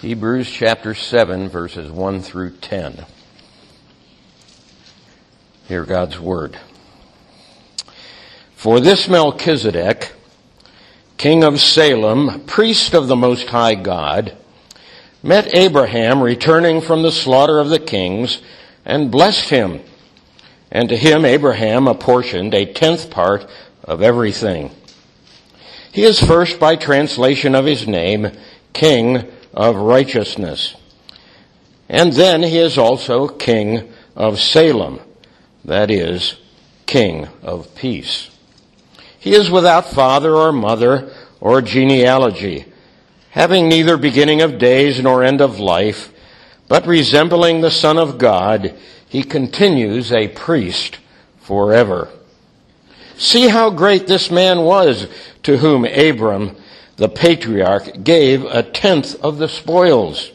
Hebrews chapter 7, verses 1 through 10. Hear God's word. For this Melchizedek, king of Salem, priest of the Most High God, met Abraham returning from the slaughter of the kings and blessed him. And to him Abraham apportioned a tenth part of everything. He is first by translation of his name, king of righteousness. And then he is also king of Salem, that is, king of peace. He is without father or mother or genealogy, having neither beginning of days nor end of life, but resembling the Son of God, he continues a priest forever. See how great this man was to whom Abram the patriarch gave a tenth of the spoils.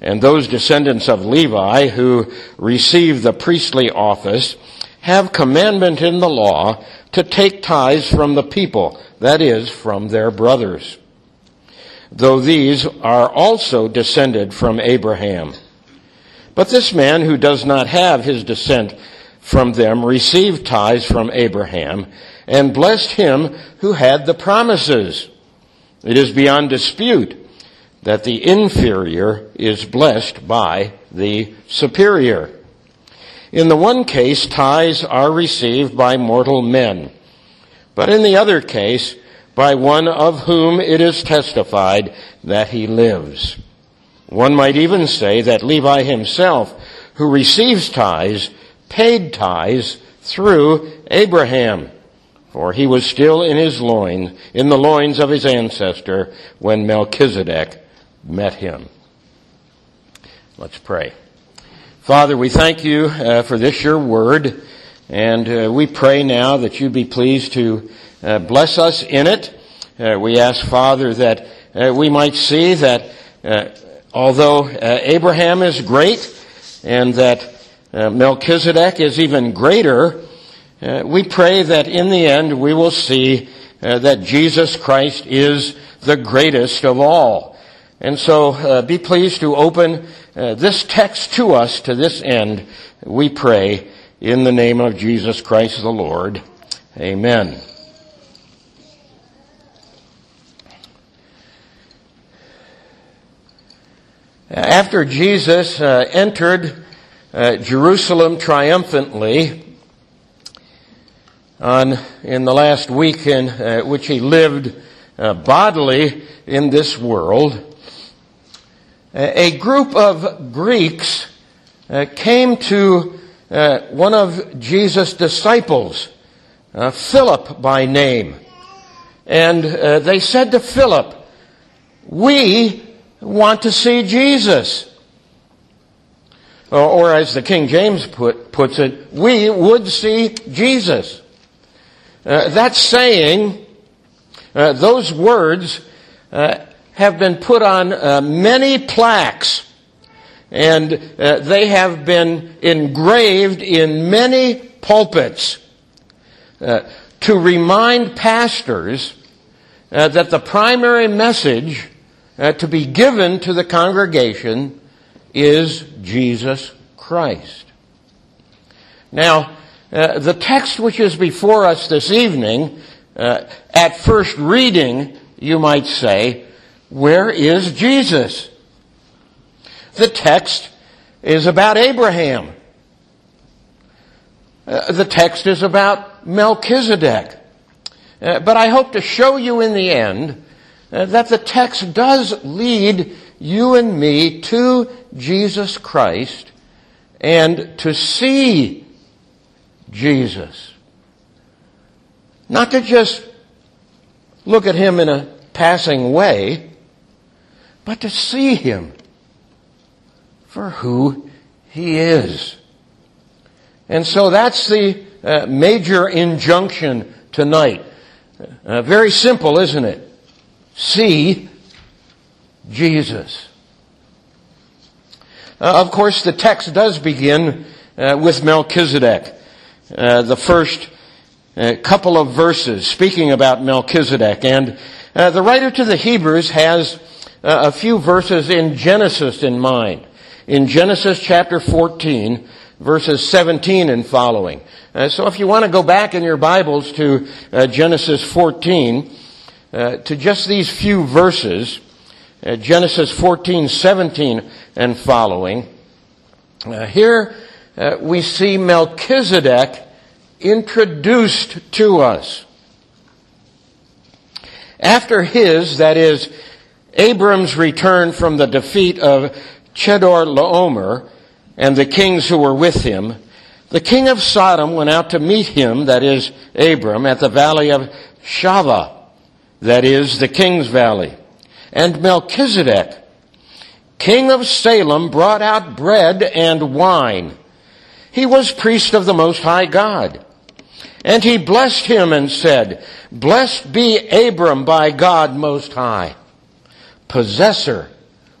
And those descendants of Levi who receive the priestly office have commandment in the law to take tithes from the people, that is, from their brothers. Though these are also descended from Abraham. But this man who does not have his descent from them received tithes from Abraham and blessed him who had the promises. It is beyond dispute that the inferior is blessed by the superior. In the one case, tithes are received by mortal men, but in the other case, by one of whom it is testified that he lives. One might even say that Levi himself, who receives tithes, paid tithes through Abraham for he was still in his loin, in the loins of his ancestor when Melchizedek met him. Let's pray. Father, we thank you uh, for this your word, and uh, we pray now that you be pleased to uh, bless us in it. Uh, we ask, Father, that uh, we might see that uh, although Abraham is great and that Melchizedek is even greater, uh, we pray that in the end we will see uh, that Jesus Christ is the greatest of all. And so uh, be pleased to open uh, this text to us to this end, we pray, in the name of Jesus Christ the Lord. Amen. After Jesus uh, entered uh, Jerusalem triumphantly, on in the last week in uh, which he lived uh, bodily in this world, a group of Greeks uh, came to uh, one of Jesus' disciples, uh, Philip by name, and they said to Philip, "We want to see Jesus." Or, or as the King James put, puts it, we would see Jesus. Uh, that saying, uh, those words uh, have been put on uh, many plaques and uh, they have been engraved in many pulpits to remind pastors that the primary message to be given to the congregation is Jesus Christ. Now, uh, the text which is before us this evening, uh, at first reading, you might say, where is Jesus? The text is about Abraham. Uh, the text is about Melchizedek. Uh, but I hope to show you in the end uh, that the text does lead you and me to Jesus Christ and to see Jesus. Not to just look at him in a passing way, but to see him for who he is. And so that's the uh, major injunction tonight. Uh, very simple, isn't it? See Jesus. Uh, of course, the text does begin uh, with Melchizedek. Uh, the first uh, couple of verses speaking about Melchizedek. And uh, the writer to the Hebrews has a few verses in Genesis in mind. In Genesis chapter 14, verses 17 and following. Uh, so if you want to go back in your Bibles to uh, Genesis 14, uh, to just these few verses, uh, Genesis 14, 17 and following, uh, here uh, we see Melchizedek introduced to us. After his, that is, Abram's return from the defeat of Chedorlaomer and the kings who were with him, the king of Sodom went out to meet him, that is, Abram, at the valley of Shaveh, that is, the king's valley. And Melchizedek, king of Salem, brought out bread and wine. He was priest of the Most High God. And he blessed him and said, Blessed be Abram by God Most High, possessor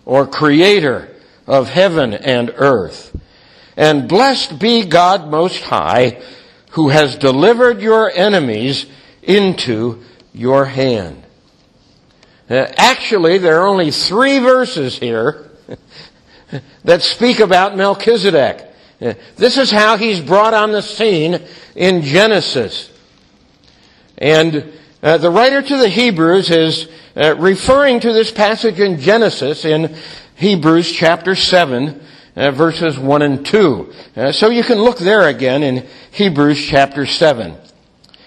or creator of heaven and earth. And blessed be God Most High, who has delivered your enemies into your hand. Uh, actually, there are only three verses here that speak about Melchizedek. This is how he's brought on the scene in Genesis. And uh, the writer to the Hebrews is uh, referring to this passage in Genesis in Hebrews chapter 7, uh, verses 1 and 2. Uh, so you can look there again in Hebrews chapter 7.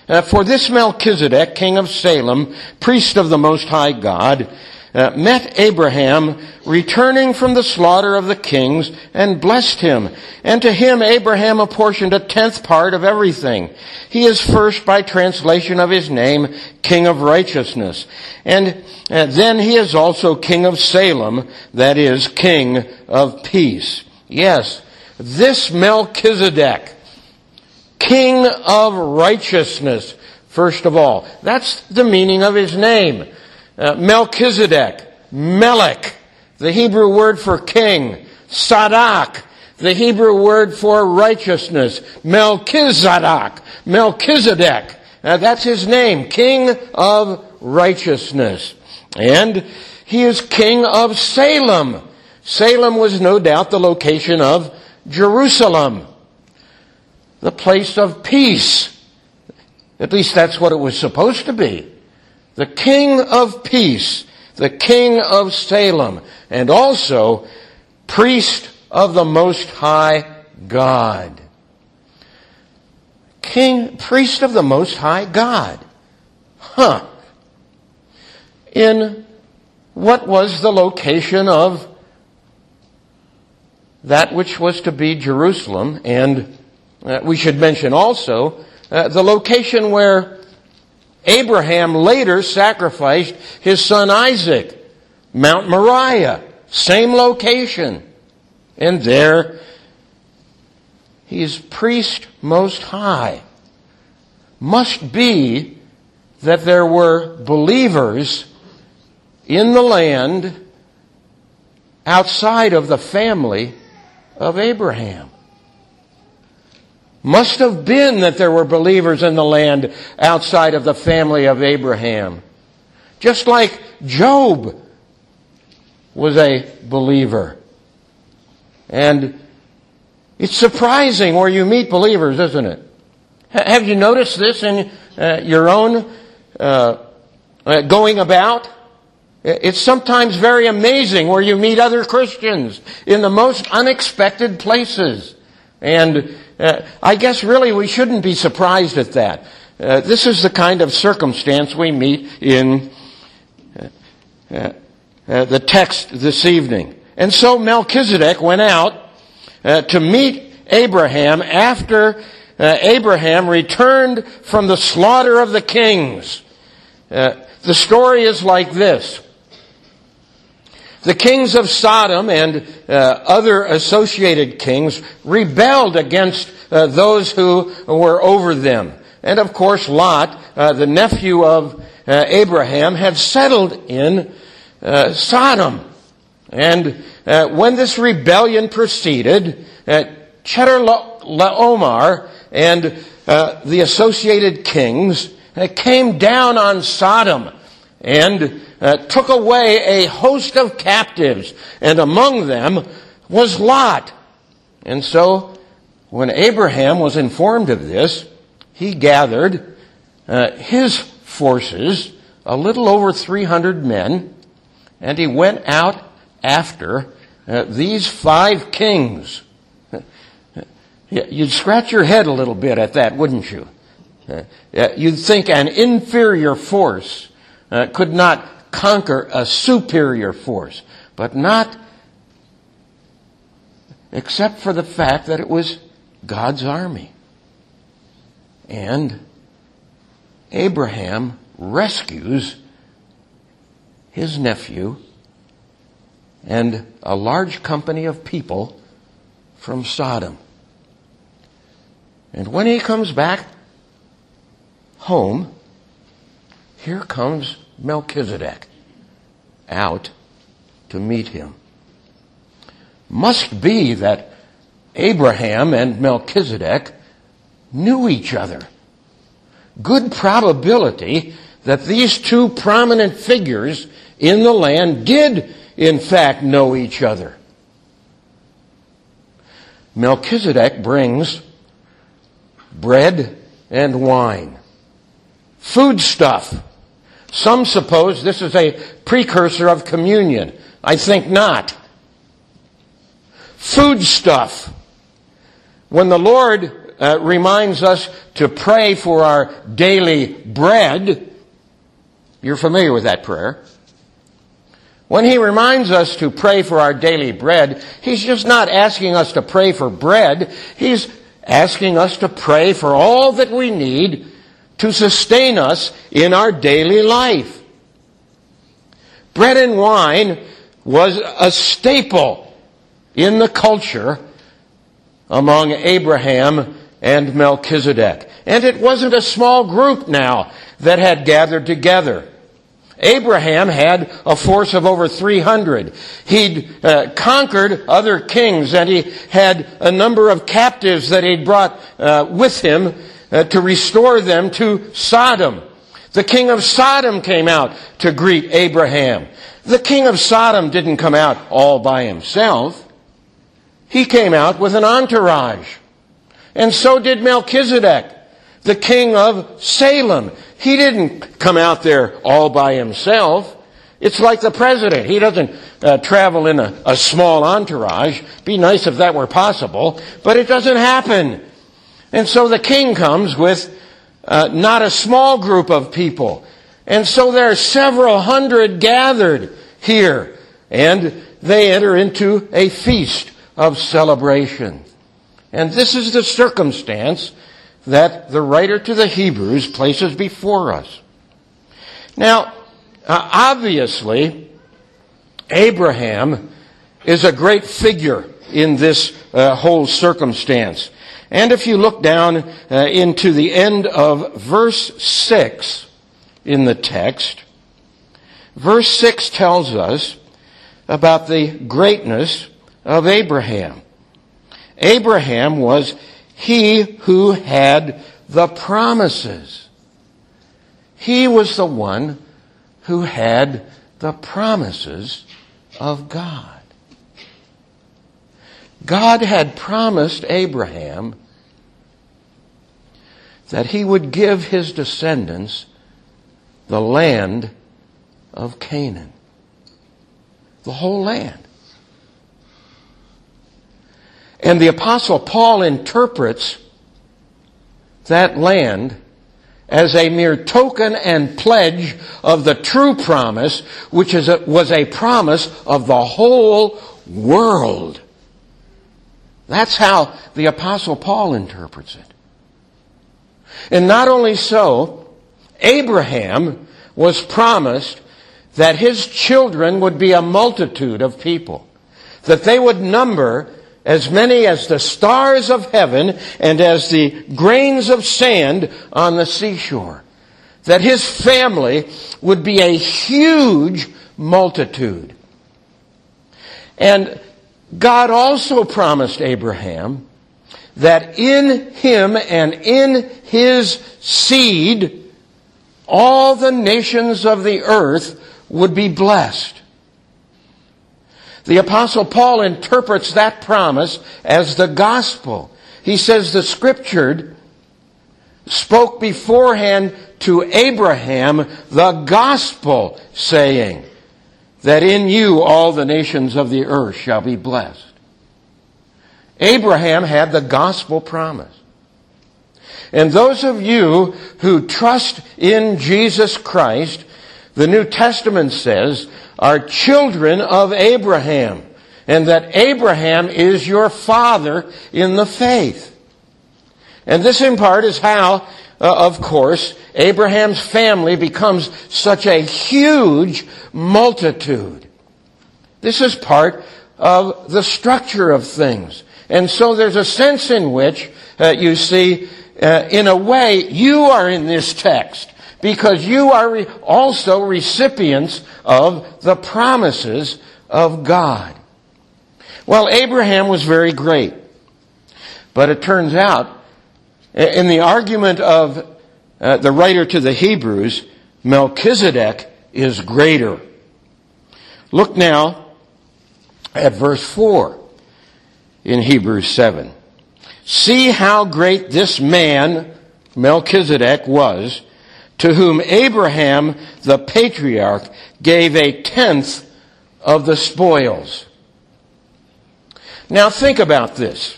Uh, for this Melchizedek, king of Salem, priest of the Most High God, uh, met Abraham returning from the slaughter of the kings and blessed him. And to him Abraham apportioned a tenth part of everything. He is first by translation of his name, King of Righteousness. And uh, then he is also King of Salem, that is, King of Peace. Yes, this Melchizedek, King of Righteousness, first of all. That's the meaning of his name. Uh, Melchizedek, Melech, the Hebrew word for king, Sadak, the Hebrew word for righteousness, Melchizedek, Melchizedek. Uh, that's his name, King of Righteousness. And he is King of Salem. Salem was no doubt the location of Jerusalem, the place of peace. At least that's what it was supposed to be the King of Peace, the King of Salem, and also priest of the Most High God. King, priest of the Most High God. Huh. In what was the location of that which was to be Jerusalem, and uh, we should mention also uh, the location where Abraham later sacrificed his son Isaac. Mount Moriah, same location. And there, he is priest most high. Must be that there were believers in the land outside of the family of Abraham. Must have been that there were believers in the land outside of the family of Abraham. Just like Job was a believer. And it's surprising where you meet believers, isn't it? Have you noticed this in uh, your own uh, uh, going about? It's sometimes very amazing where you meet other Christians in the most unexpected places. And uh, I guess really we shouldn't be surprised at that. Uh, this is the kind of circumstance we meet in uh, uh, uh the text this evening. And so Melchizedek went out to meet Abraham after Abraham returned from the slaughter of the kings. the story is like this. The kings of Sodom and uh, other associated kings rebelled against uh, those who were over them. And of course, Lot, uh, the nephew of uh, Abraham, had settled in uh, Sodom. And uh, when this rebellion proceeded, uh, Chedorlaomer and the associated kings came down on Sodom and uh, took away a host of captives, and among them was Lot. And so, when Abraham was informed of this, he gathered uh, his forces, a little over 300 men, and he went out after uh, these five kings. You'd scratch your head a little bit at that, wouldn't you? Uh, you'd think an inferior force uh, could not conquer a superior force, but not except for the fact that it was God's army. And Abraham rescues his nephew and a large company of people from Sodom. And when he comes back home, here comes Melchizedek out to meet him. Must be that Abraham and Melchizedek knew each other. Good probability that these two prominent figures in the land did, in fact, know each other. Melchizedek brings bread and wine, food stuff. Some suppose this is a precursor of communion. I think not. Food stuff. When the Lord uh, reminds us to pray for our daily bread, you're familiar with that prayer. When he reminds us to pray for our daily bread, he's just not asking us to pray for bread. He's asking us to pray for all that we need to sustain us in our daily life. Bread and wine was a staple in the culture among Abraham and Melchizedek. And it wasn't a small group now that had gathered together. Abraham had a force of over 300. He'd uh, conquered other kings and he had a number of captives that he'd brought uh, with him uh, to restore them to Sodom. The king of Sodom came out to greet Abraham. The king of Sodom didn't come out all by himself. He came out with an entourage. And so did Melchizedek, the king of Salem. He didn't come out there all by himself. It's like the president. He doesn't uh, travel in a, a small entourage. Be nice if that were possible, but it doesn't happen. And so the king comes with uh, not a small group of people. And so there are several hundred gathered here. And they enter into a feast of celebration. And this is the circumstance that the writer to the Hebrews places before us. Now, uh, obviously, Abraham is a great figure in this uh, whole circumstance. And if you look down uh, into the end of verse 6 in the text, verse 6 tells us about the greatness of Abraham. Abraham was he who had the promises. He was the one who had the promises of God. God had promised Abraham that he would give his descendants the land of Canaan. The whole land. And the apostle Paul interprets that land as a mere token and pledge of the true promise, which a, was a promise of the whole world. That's how the apostle Paul interprets it. And not only so, Abraham was promised that his children would be a multitude of people, that they would number as many as the stars of heaven and as the grains of sand on the seashore. That his family would be a huge multitude. And God also promised Abraham that in him and in his seed all the nations of the earth would be blessed. The apostle Paul interprets that promise as the gospel. He says the scripture spoke beforehand to Abraham the gospel saying that in you all the nations of the earth shall be blessed. Abraham had the gospel promise. And those of you who trust in Jesus Christ, the New Testament says, are children of Abraham, and that Abraham is your father in the faith. And this in part is how, uh, of course, Abraham's family becomes such a huge multitude. This is part of the structure of things. And so there's a sense in which uh, you see, uh, in a way, you are in this text because you are re- also recipients of the promises of God. Well, Abraham was very great. But it turns out, in the argument of uh, the writer to the Hebrews, Melchizedek is greater. Look now at verse 4 in Hebrews 7. See how great this man, Melchizedek, was, to whom Abraham, the patriarch, gave a tenth of the spoils. Now think about this.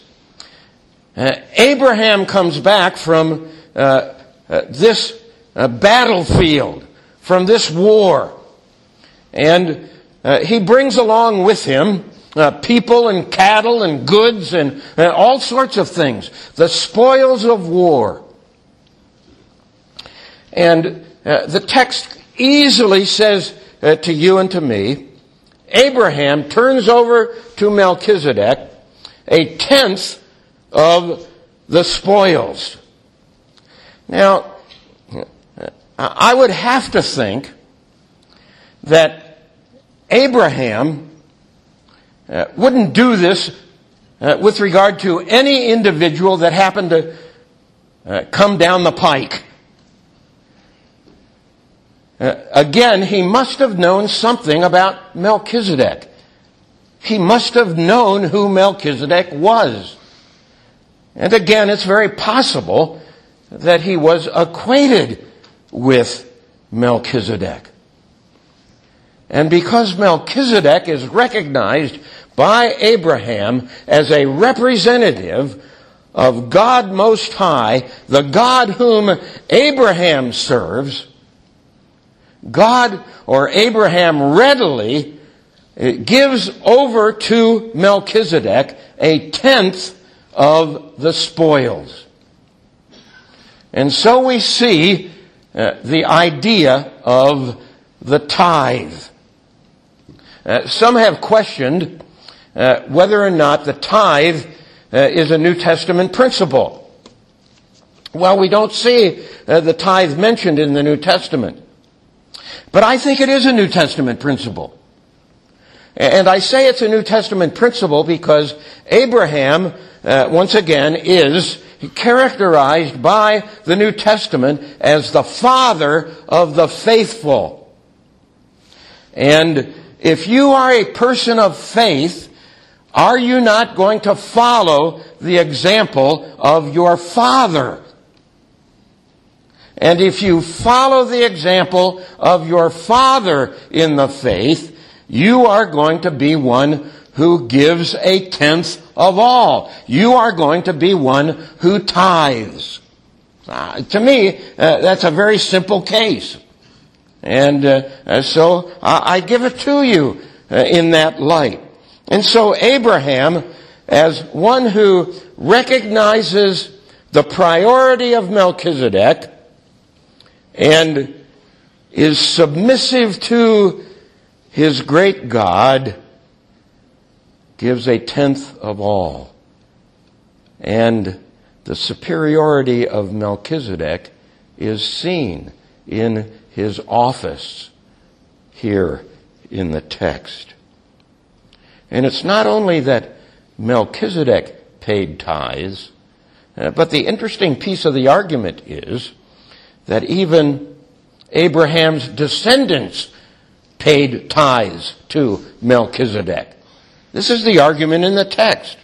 Uh, Abraham comes back from uh, uh, this uh, battlefield, from this war, and uh, he brings along with him people and cattle and goods and, all sorts of things. The spoils of war. And the text easily says to you and to me, Abraham turns over to Melchizedek a tenth of the spoils. Now, I would have to think that Abraham uh, wouldn't do this uh, with regard to any individual that happened to uh, come down the pike. Again, he must have known something about Melchizedek. He must have known who Melchizedek was. And again, it's very possible that he was acquainted with Melchizedek. And because Melchizedek is recognized by Abraham as a representative of God Most High, the God whom Abraham serves, God or Abraham readily uh, gives over to Melchizedek a tenth of the spoils. And so we see uh, the idea of the tithe. Uh, some have questioned uh, whether or not the tithe uh, is a New Testament principle. Well, we don't see uh, the tithe mentioned in the New Testament. But I think it is a New Testament principle. And I say it's a New Testament principle because Abraham, uh, once again, is characterized by the New Testament as the father of the faithful. And if you are a person of faith, are you not going to follow the example of your father? And if you follow the example of your father in the faith, you are going to be one who gives a tenth of all. You are going to be one who tithes. Uh, to me, uh, that's a very simple case. And uh, so I, I, give it to you uh, in that light. And so Abraham, as one who recognizes the priority of Melchizedek and is submissive to his great God, gives a tenth of all. And the superiority of Melchizedek is seen in his office here in the text. And it's not only that Melchizedek paid tithes, uh, but the interesting piece of the argument is that even Abraham's descendants paid tithes to Melchizedek. This is the argument in the text.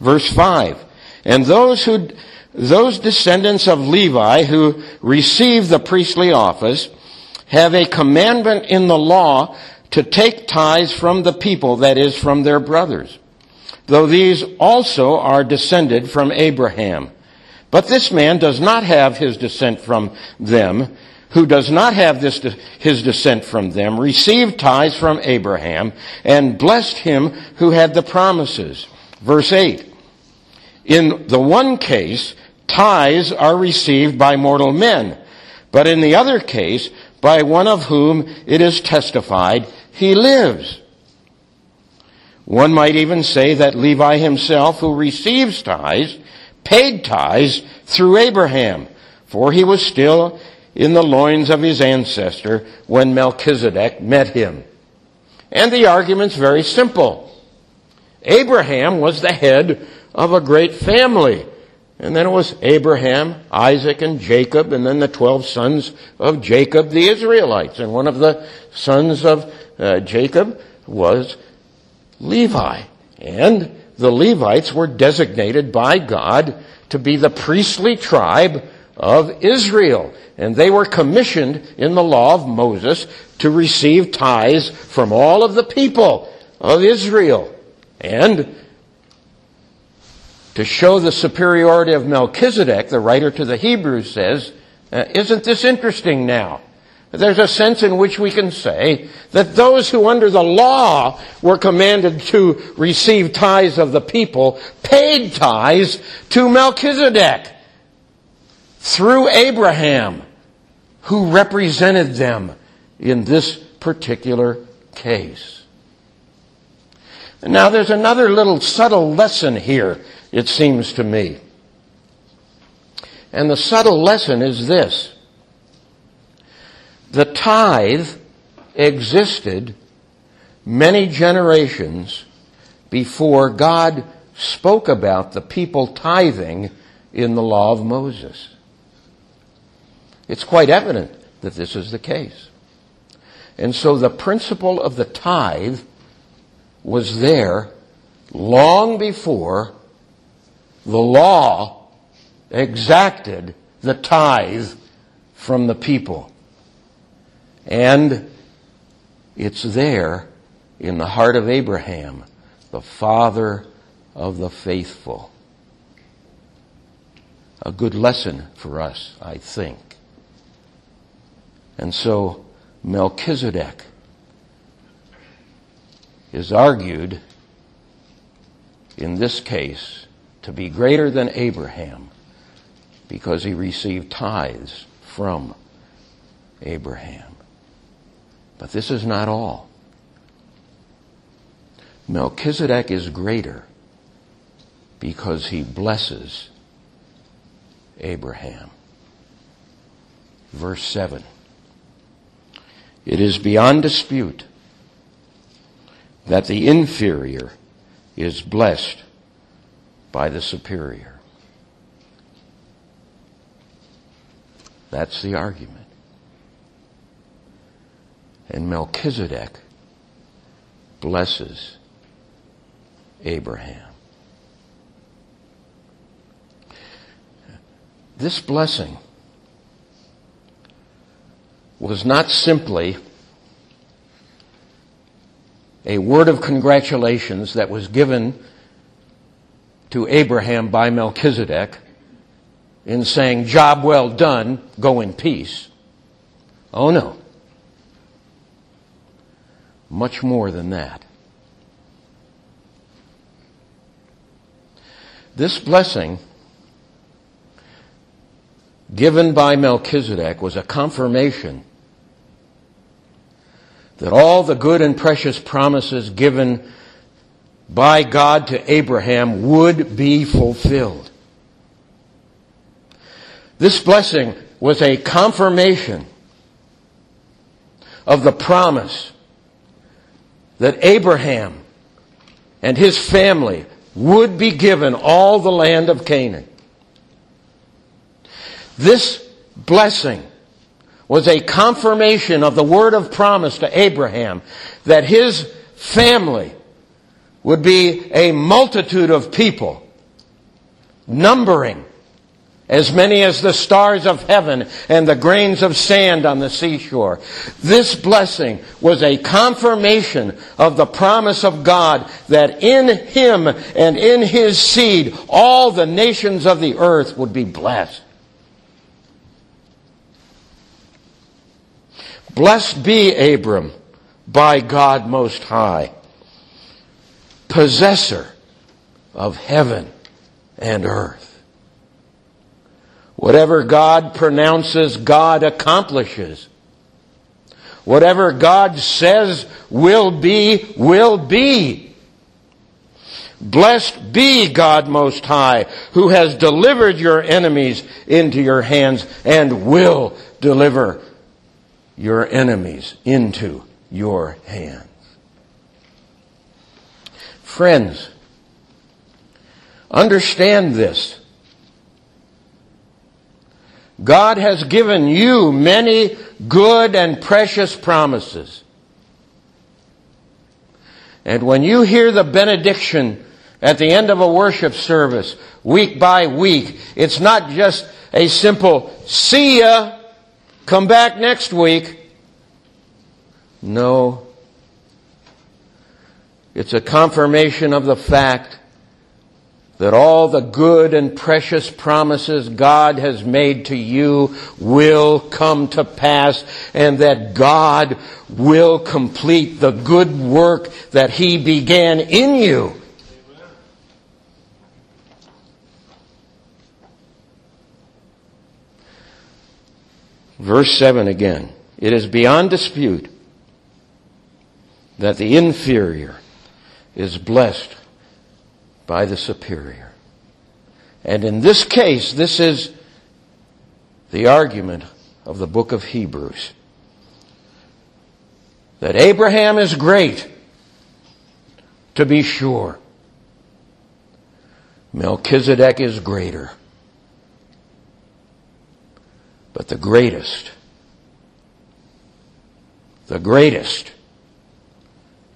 Verse 5. And those who, those descendants of Levi who receive the priestly office have a commandment in the law to take tithes from the people, that is, from their brothers, though these also are descended from Abraham. But this man does not have his descent from them, who does not have this, his descent from them, received tithes from Abraham, and blessed him who had the promises. Verse 8. In the one case, tithes are received by mortal men, but in the other case, by one of whom it is testified, he lives. One might even say that Levi himself, who receives tithes, paid tithes through Abraham, for he was still in the loins of his ancestor when Melchizedek met him. And the argument's very simple. Abraham was the head of a great family. And then it was Abraham, Isaac, and Jacob, and then the twelve sons of Jacob, the Israelites. And one of the sons of uh, Jacob was Levi. And the Levites were designated by God to be the priestly tribe of Israel. And they were commissioned in the law of Moses to receive tithes from all of the people of Israel. And to show the superiority of Melchizedek, the writer to the Hebrews says, uh, isn't this interesting now? There's a sense in which we can say that those who under the law were commanded to receive tithes of the people paid tithes to Melchizedek through Abraham, who represented them in this particular case. Now there's another little subtle lesson here it seems to me. And the subtle lesson is this. The tithe existed many generations before God spoke about the people tithing in the law of Moses. It's quite evident that this is the case. And so the principle of the tithe was there long before the law exacted the tithe from the people. And it's there in the heart of Abraham, the father of the faithful. A good lesson for us, I think. And so Melchizedek is argued in this case to be greater than Abraham because he received tithes from Abraham. But this is not all. Melchizedek is greater because he blesses Abraham. Verse 7. It is beyond dispute that the inferior is blessed by the superior. That's the argument. And Melchizedek blesses Abraham. This blessing was not simply a word of congratulations that was given to Abraham by Melchizedek in saying, Job well done, go in peace. Oh no. Much more than that. This blessing given by Melchizedek was a confirmation that all the good and precious promises given by God to Abraham would be fulfilled. This blessing was a confirmation of the promise that Abraham and his family would be given all the land of Canaan. This blessing was a confirmation of the word of promise to Abraham that his family would be a multitude of people, numbering as many as the stars of heaven and the grains of sand on the seashore. This blessing was a confirmation of the promise of God that in him and in his seed all the nations of the earth would be blessed. Blessed be Abram by God Most High, possessor of heaven and earth. Whatever God pronounces, God accomplishes. Whatever God says will be, will be. Blessed be God Most High, who has delivered your enemies into your hands and will deliver your enemies into your hands. Friends, understand this. God has given you many good and precious promises. And when you hear the benediction at the end of a worship service, week by week, it's not just a simple, see ya, come back next week. No. It's a confirmation of the fact that all the good and precious promises God has made to you will come to pass and that God will complete the good work that He began in you. Verse 7 again. It is beyond dispute that the inferior is blessed by the superior. And in this case, this is the argument of the book of Hebrews. That Abraham is great, to be sure. Melchizedek is greater. But the greatest, the greatest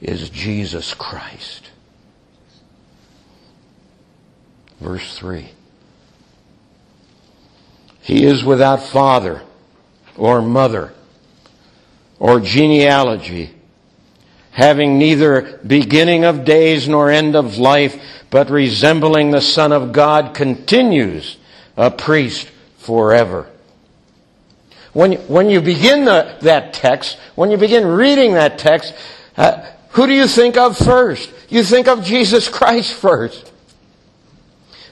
is Jesus Christ. Verse 3. He is without father or mother or genealogy, having neither beginning of days nor end of life, but resembling the Son of God, continues a priest forever. When, when you begin the, that text, when you begin reading that text, uh, who do you think of first? You think of Jesus Christ first.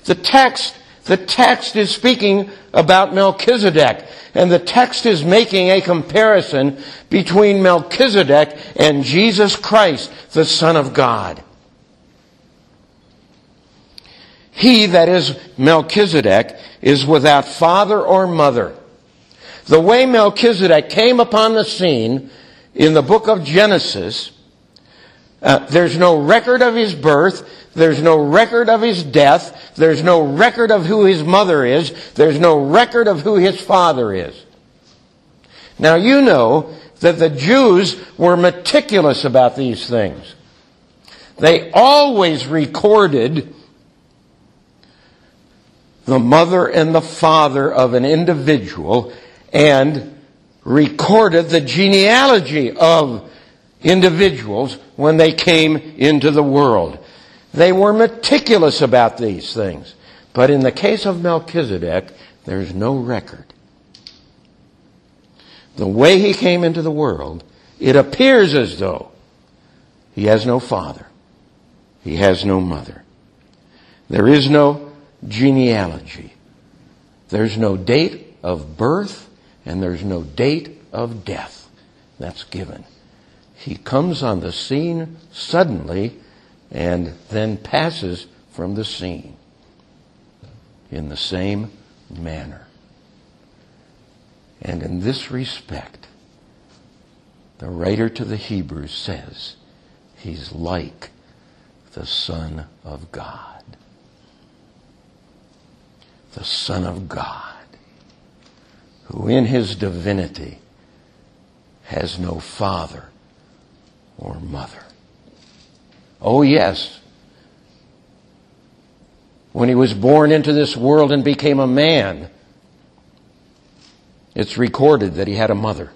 The text, the text is speaking about Melchizedek. And the text is making a comparison between Melchizedek and Jesus Christ, the Son of God. He, that is Melchizedek, is without father or mother. The way Melchizedek came upon the scene in the book of Genesis, uh, there's no record of his birth. There's no record of his death. There's no record of who his mother is. There's no record of who his father is. Now you know that the Jews were meticulous about these things. They always recorded the mother and the father of an individual and recorded the genealogy of individuals when they came into the world. They were meticulous about these things. But in the case of Melchizedek, there's no record. The way he came into the world, it appears as though he has no father. He has no mother. There is no genealogy. There's no date of birth and there's no date of death that's given. He comes on the scene suddenly and then passes from the scene in the same manner. And in this respect, the writer to the Hebrews says he's like the Son of God. The Son of God, who in his divinity has no father or mother. Oh, yes. When he was born into this world and became a man, it's recorded that he had a mother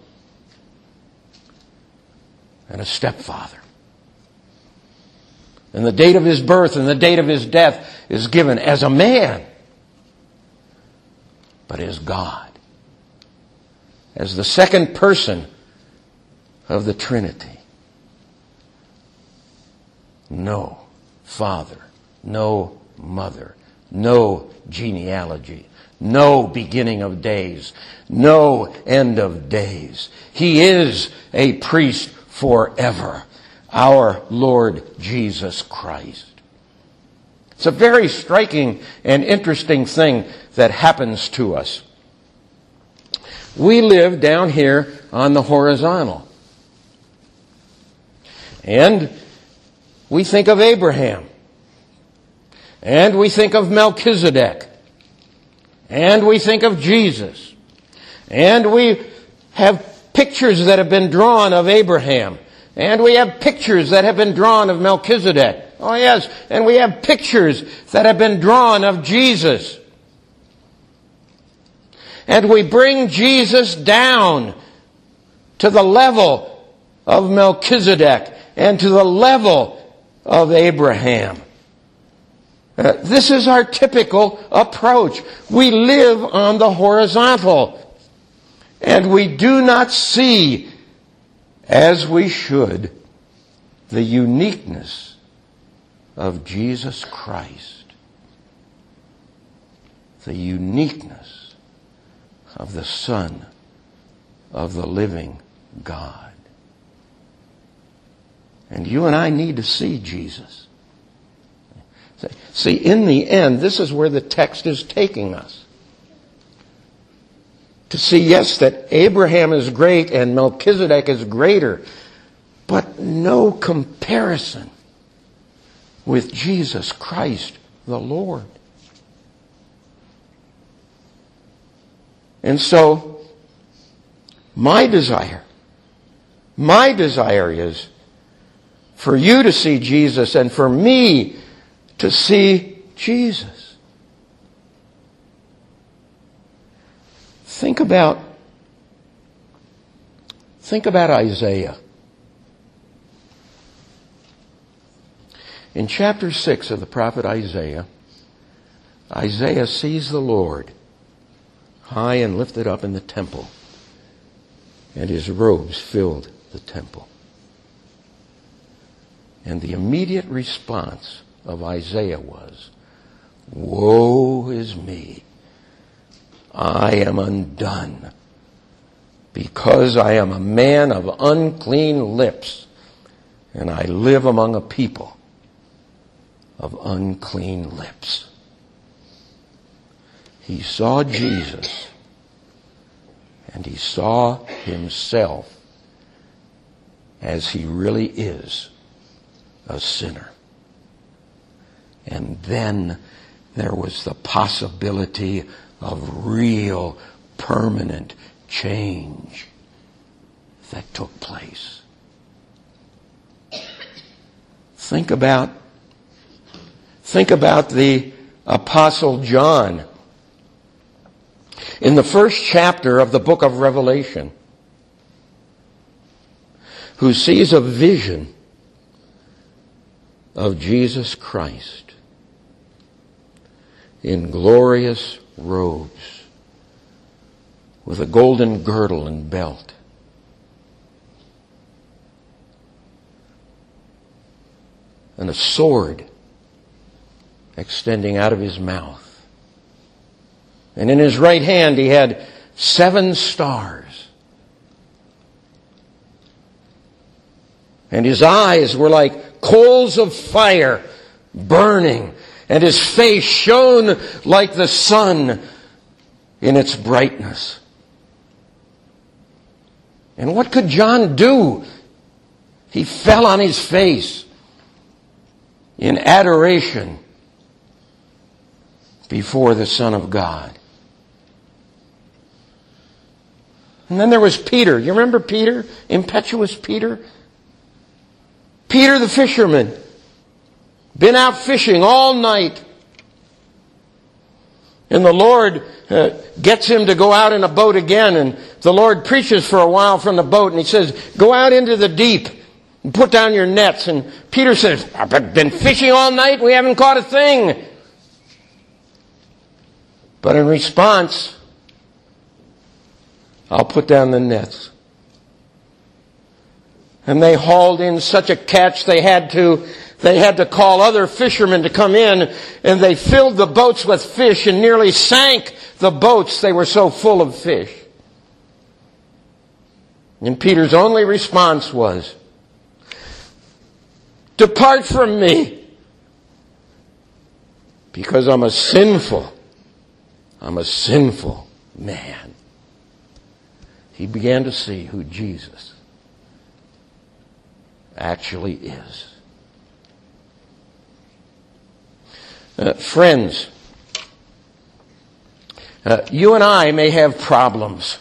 and a stepfather. And the date of his birth and the date of his death is given as a man, but as God, as the second person of the Trinity. No father, no mother, no genealogy, no beginning of days, no end of days. He is a priest forever, our Lord Jesus Christ. It's a very striking and interesting thing that happens to us. We live down here on the horizontal. And we think of Abraham. And we think of Melchizedek. And we think of Jesus. And we have pictures that have been drawn of Abraham. And we have pictures that have been drawn of Melchizedek. Oh yes. And we have pictures that have been drawn of Jesus. And we bring Jesus down to the level of Melchizedek and to the level of Abraham. Uh, this is our typical approach. We live on the horizontal. And we do not see, as we should, the uniqueness of Jesus Christ. The uniqueness of the Son of the living God. And you and I need to see Jesus. See, in the end, this is where the text is taking us. To see, yes, that Abraham is great and Melchizedek is greater, but no comparison with Jesus Christ the Lord. And so, my desire, my desire is for you to see Jesus and for me to see Jesus. Think about think about Isaiah. In chapter 6 of the prophet Isaiah, Isaiah sees the Lord high and lifted up in the temple, and his robes filled the temple. And the immediate response of Isaiah was, Woe is me! I am undone because I am a man of unclean lips and I live among a people of unclean lips. He saw Jesus and he saw himself as he really is a sinner. And then there was the possibility of real, permanent change that took place. Think about, think about the apostle John. In the first chapter of the book of Revelation, who sees a vision of Jesus Christ in glorious robes with a golden girdle and belt. And a sword extending out of his mouth. And in his right hand he had seven stars. And his eyes were like coals of fire burning, and his face shone like the sun in its brightness. And what could John do? He fell on his face in adoration before the Son of God. And then there was Peter. You remember Peter? Impetuous Peter? Peter the fisherman. Been out fishing all night. And the Lord uh, gets him to go out in a boat again. And the Lord preaches for a while from the boat. And he says, Go out into the deep and put down your nets. And Peter says, I've been fishing all night. We haven't caught a thing. But in response, I'll put down the nets. And they hauled in such a catch they had to, they had to call other fishermen to come in and they filled the boats with fish and nearly sank the boats. They were so full of fish. And Peter's only response was, Depart from me because I'm a sinful I'm a sinful man. He began to see who Jesus actually is. Uh, friends, uh, you and I may have problems.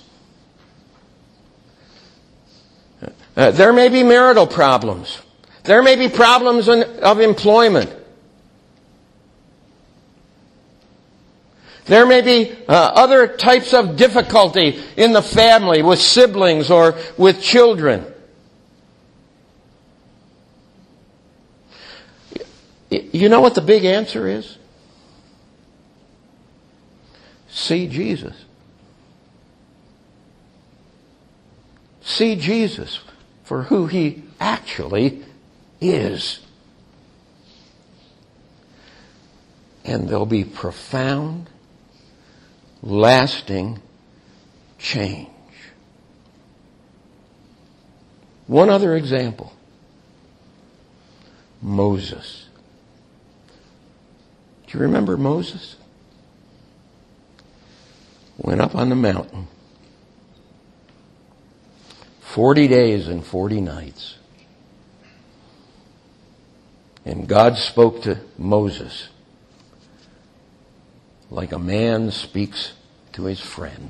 Uh, there may be marital problems. There may be problems in, of employment. There may be uh, other types of difficulty in the family with siblings or with children. You know what the big answer is? See Jesus. See Jesus for who he actually is. And there'll be profound lasting change. One other example Moses. Do you remember Moses? Went up on the mountain. 40 days and 40 nights. And God spoke to Moses like a man speaks to his friend.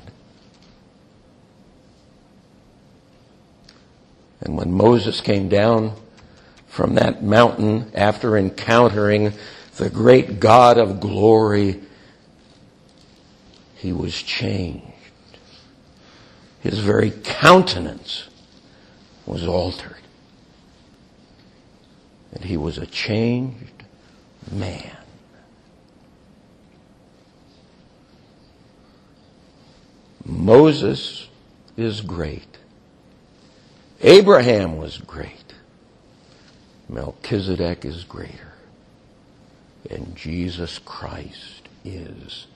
And when Moses came down from that mountain after encountering the great God of glory, he was changed. His very countenance was altered. And he was a changed man. Moses is great. Abraham was great. Melchizedek is greater. And Jesus Christ is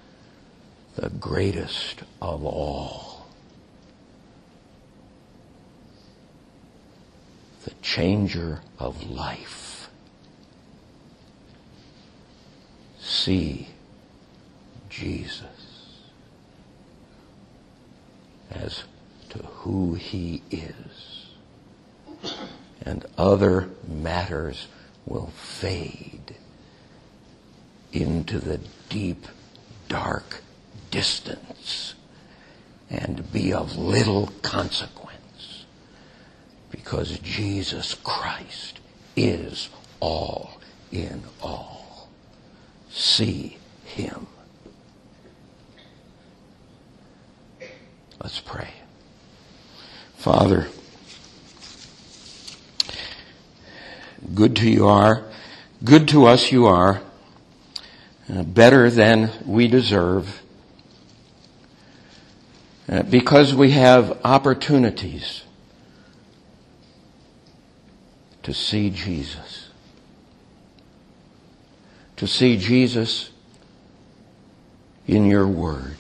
the greatest of all. The changer of life. See Jesus. As to who he is. And other matters will fade into the deep, dark distance and be of little consequence because Jesus Christ is all in all. See him. Let's pray. Father, good to you are, good to us you are, uh, better than we deserve, uh, because we have opportunities to see Jesus. To see Jesus in your word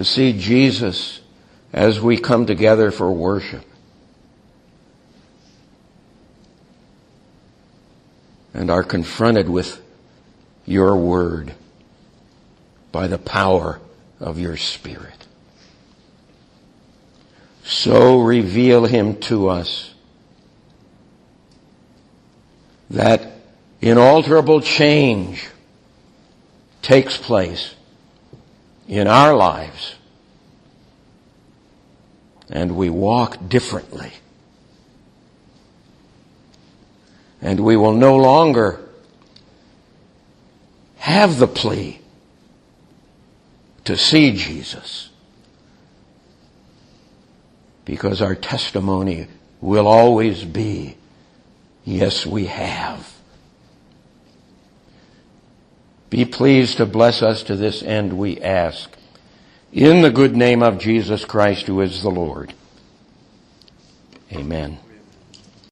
to see Jesus as we come together for worship. And are confronted with your word by the power of your spirit. So reveal him to us that inalterable change takes place in our lives and we walk differently. And we will no longer have the plea to see Jesus because our testimony will always be, yes, we have. Be pleased to bless us to this end, we ask. In the good name of Jesus Christ, who is the Lord. Amen.